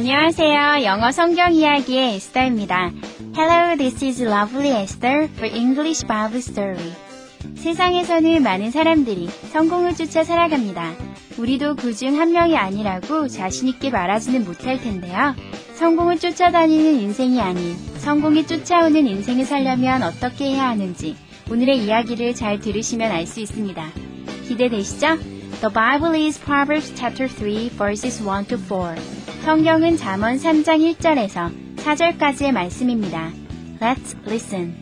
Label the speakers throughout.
Speaker 1: 안녕하세요. 영어 성경 이야기의 에스더입니다. Hello, this is Lovely Esther for English Bible Story. 세상에서는 많은 사람들이 성공을 쫓아 살아갑니다. 우리도 그 중 한 명이 아니라고 자신있게 말하지는 못할 텐데요. 성공을 쫓아다니는 인생이 아닌 성공이 쫓아오는 인생을 살려면 어떻게 해야 하는지 오늘의 이야기를 잘 들으시면 알 수 있습니다. 기대되시죠? The Bible is Proverbs chapter 3 verses 1 to 4. 성경은 잠언 3장 1절에서 4절까지의 말씀입니다. Let's listen.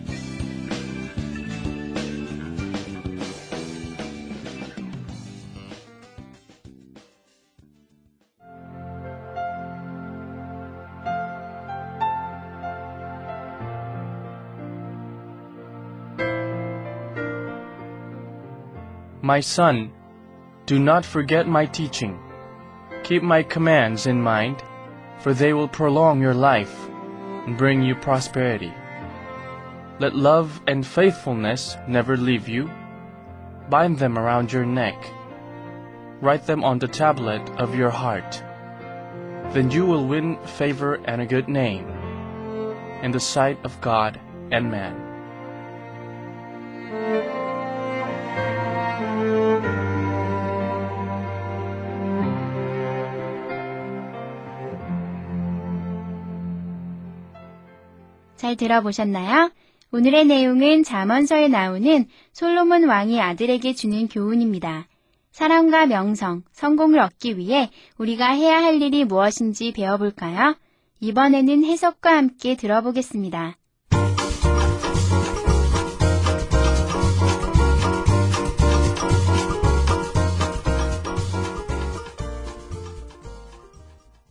Speaker 2: My son, do not forget my teaching. Keep my commands in mind, for they will prolong your life and bring you prosperity. Let love and faithfulness never leave you. Bind them around your neck. Write them on the tablet of your heart. Then you will win favor and a good name in the sight of God and man.
Speaker 1: 잘 들어보셨나요? 오늘의 내용은 잠언서에 나오는 솔로몬 왕이 아들에게 주는 교훈입니다. 사랑과 명성, 성공을 얻기 위해 우리가 해야 할 일이 무엇인지 배워볼까요? 이번에는 해석과 함께 들어보겠습니다.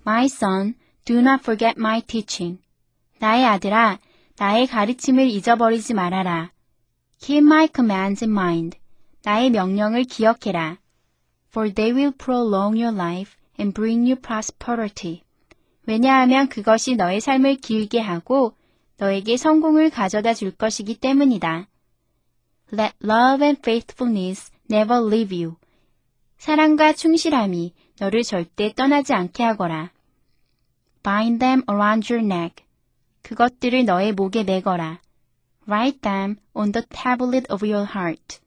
Speaker 1: My son, do not forget my teaching. 나의 아들아, 나의 가르침을 잊어버리지 말아라. Keep my commands in mind. 나의 명령을 기억해라. For they will prolong your life and bring you prosperity. 왜냐하면 그것이 너의 삶을 길게 하고 너에게 성공을 가져다 줄 것이기 때문이다. Let love and faithfulness never leave you. 사랑과 충실함이 너를 절대 떠나지 않게 하거라. Bind them around your neck. 그것들을 너의 목에 매거라. Write them on the tablet of your heart.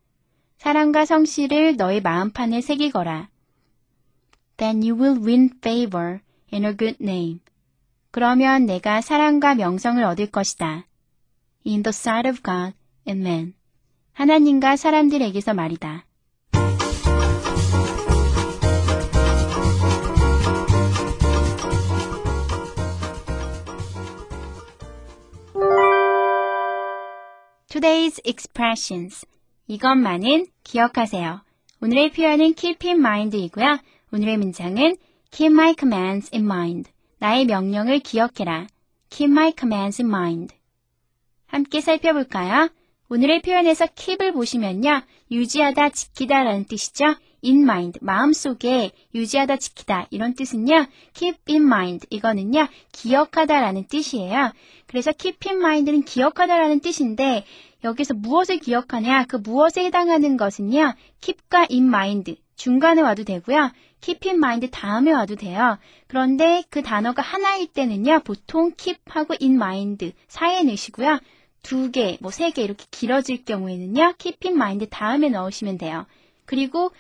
Speaker 1: 사랑과 성실을 너의 마음판에 새기거라. Then you will win favor and a good name. 그러면 내가 사랑과 명성을 얻을 것이다. In the sight of God and man. 하나님과 사람들에게서 말이다. Today's expressions. 이것만은 기억하세요. 오늘의 표현은 keep in mind이고요. 오늘의 문장은 keep my commands in mind. 나의 명령을 기억해라. keep my commands in mind. 함께 살펴볼까요? 오늘의 표현에서 keep을 보시면요. 유지하다, 지키다 라는 뜻이죠. In mind, 마음속에 유지하다, 지키다 이런 뜻은요. keep in mind 이거는요. 기억하다 라는 뜻이에요. 그래서 keep in mind는 기억하다 라는 뜻인데 여기서 무엇을 기억하냐? 그 무엇에 해당하는 것은요. keep과 in mind 중간에 와도 되고요. keep in mind 다음에 와도 돼요. 그런데 그 단어가 하나일 때는요. 보통 keep하고 in mind 사이에 넣으시고요. 두 개, 뭐 세 개 이렇게 길어질 경우에는요. keep in mind 다음에 넣으시면 돼요. 그리고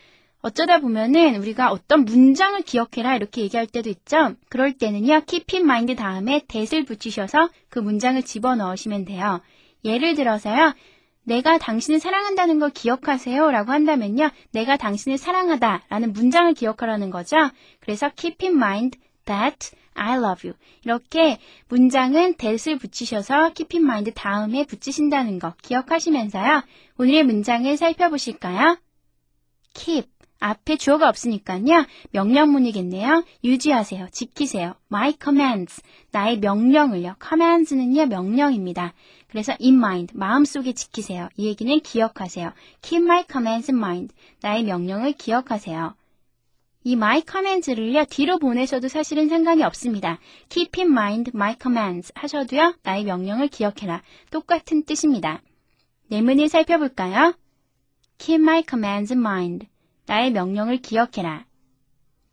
Speaker 1: 어쩌다 보면은 우리가 어떤 문장을 기억해라 이렇게 얘기할 때도 있죠. 그럴 때는요. keep in mind 다음에 that을 붙이셔서 그 문장을 집어넣으시면 돼요. 예를 들어서요. 내가 당신을 사랑한다는 걸 기억하세요 라고 한다면요. 내가 당신을 사랑하다 라는 문장을 기억하라는 거죠. 그래서 keep in mind that I love you. 이렇게 문장은 that을 붙이셔서 keep in mind 다음에 붙이신다는 거 기억하시면서요. 오늘의 문장을 살펴보실까요? keep 앞에 주어가 없으니까요. 명령문이겠네요. 유지하세요. 지키세요. My commands. 나의 명령을요. commands는요. 명령입니다. 그래서 in mind. 마음속에 지키세요. 이 얘기는 기억하세요. Keep my commands in mind. 나의 명령을 기억하세요. 이 my commands를요. 뒤로 보내셔도 사실은 상관이 없습니다. Keep in mind my commands 하셔도요. 나의 명령을 기억해라. 똑같은 뜻입니다. 내문을 살펴볼까요? Keep my commands in mind. 나의 명령을 기억해라.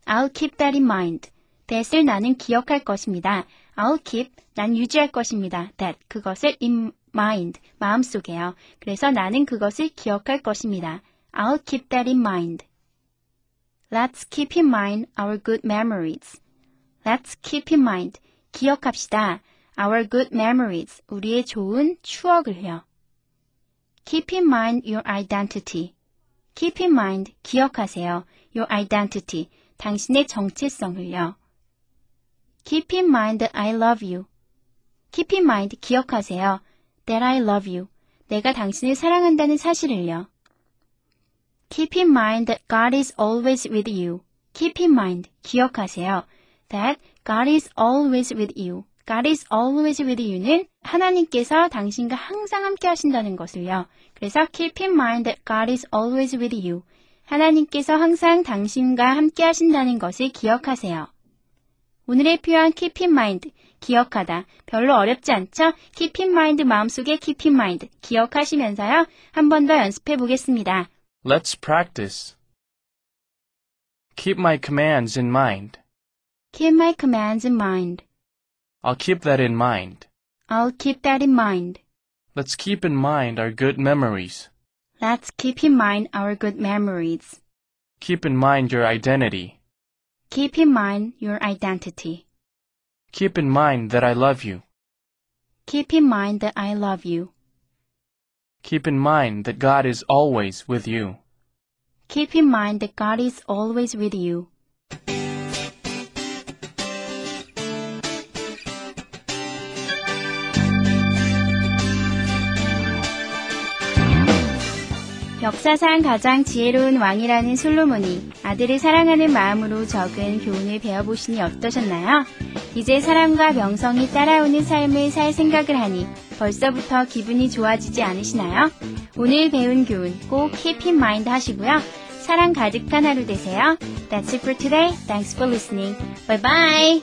Speaker 1: I'll keep that in mind. that을 나는 기억할 것입니다. I'll keep, 난 유지할 것입니다. that, 그것을 in mind, 마음속에요. 그래서 나는 그것을 기억할 것입니다. I'll keep that in mind. Let's keep in mind our good memories. Let's keep in mind, 기억합시다. Our good memories, 우리의 좋은 추억을요. Keep in mind your identity. Keep in mind, 기억하세요. Your identity, 당신의 정체성을요. Keep in mind I love you. Keep in mind, 기억하세요. That I love you. 내가 당신을 사랑한다는 사실을요. Keep in mind that God is always with you. Keep in mind, 기억하세요. That God is always with you. God is always with you는 하나님께서 당신과 항상 함께 하신다는 것을요. 그래서 keep in mind that God is always with you. 하나님께서 항상 당신과 함께 하신다는 것을 기억하세요. 오늘의 표현 keep in mind, 기억하다. 별로 어렵지 않죠? keep in mind 마음속에 keep in mind, 기억하시면서요. 한 번 더 연습해 보겠습니다.
Speaker 2: Let's practice. Keep my commands in mind.
Speaker 1: Keep my commands in mind.
Speaker 2: I'll keep that in mind.
Speaker 1: I'll keep that in mind.
Speaker 2: Let's keep in mind our good memories.
Speaker 1: Let's keep in mind our good memories.
Speaker 2: Keep in mind your identity.
Speaker 1: Keep in mind your identity.
Speaker 2: Keep in mind that I love you.
Speaker 1: Keep in mind that I love you.
Speaker 2: Keep in mind that God is always with you.
Speaker 1: Keep in mind that God is always with you. 역사상 가장 지혜로운 왕이라는 솔로몬이 아들을 사랑하는 마음으로 적은 교훈을 배워보시니 어떠셨나요? 이제 사랑과 명성이 따라오는 삶을 살 생각을 하니 벌써부터 기분이 좋아지지 않으시나요? 오늘 배운 교훈 꼭 keep in mind 하시고요. 사랑 가득한 하루 되세요. That's it for today. Thanks for listening. Bye bye.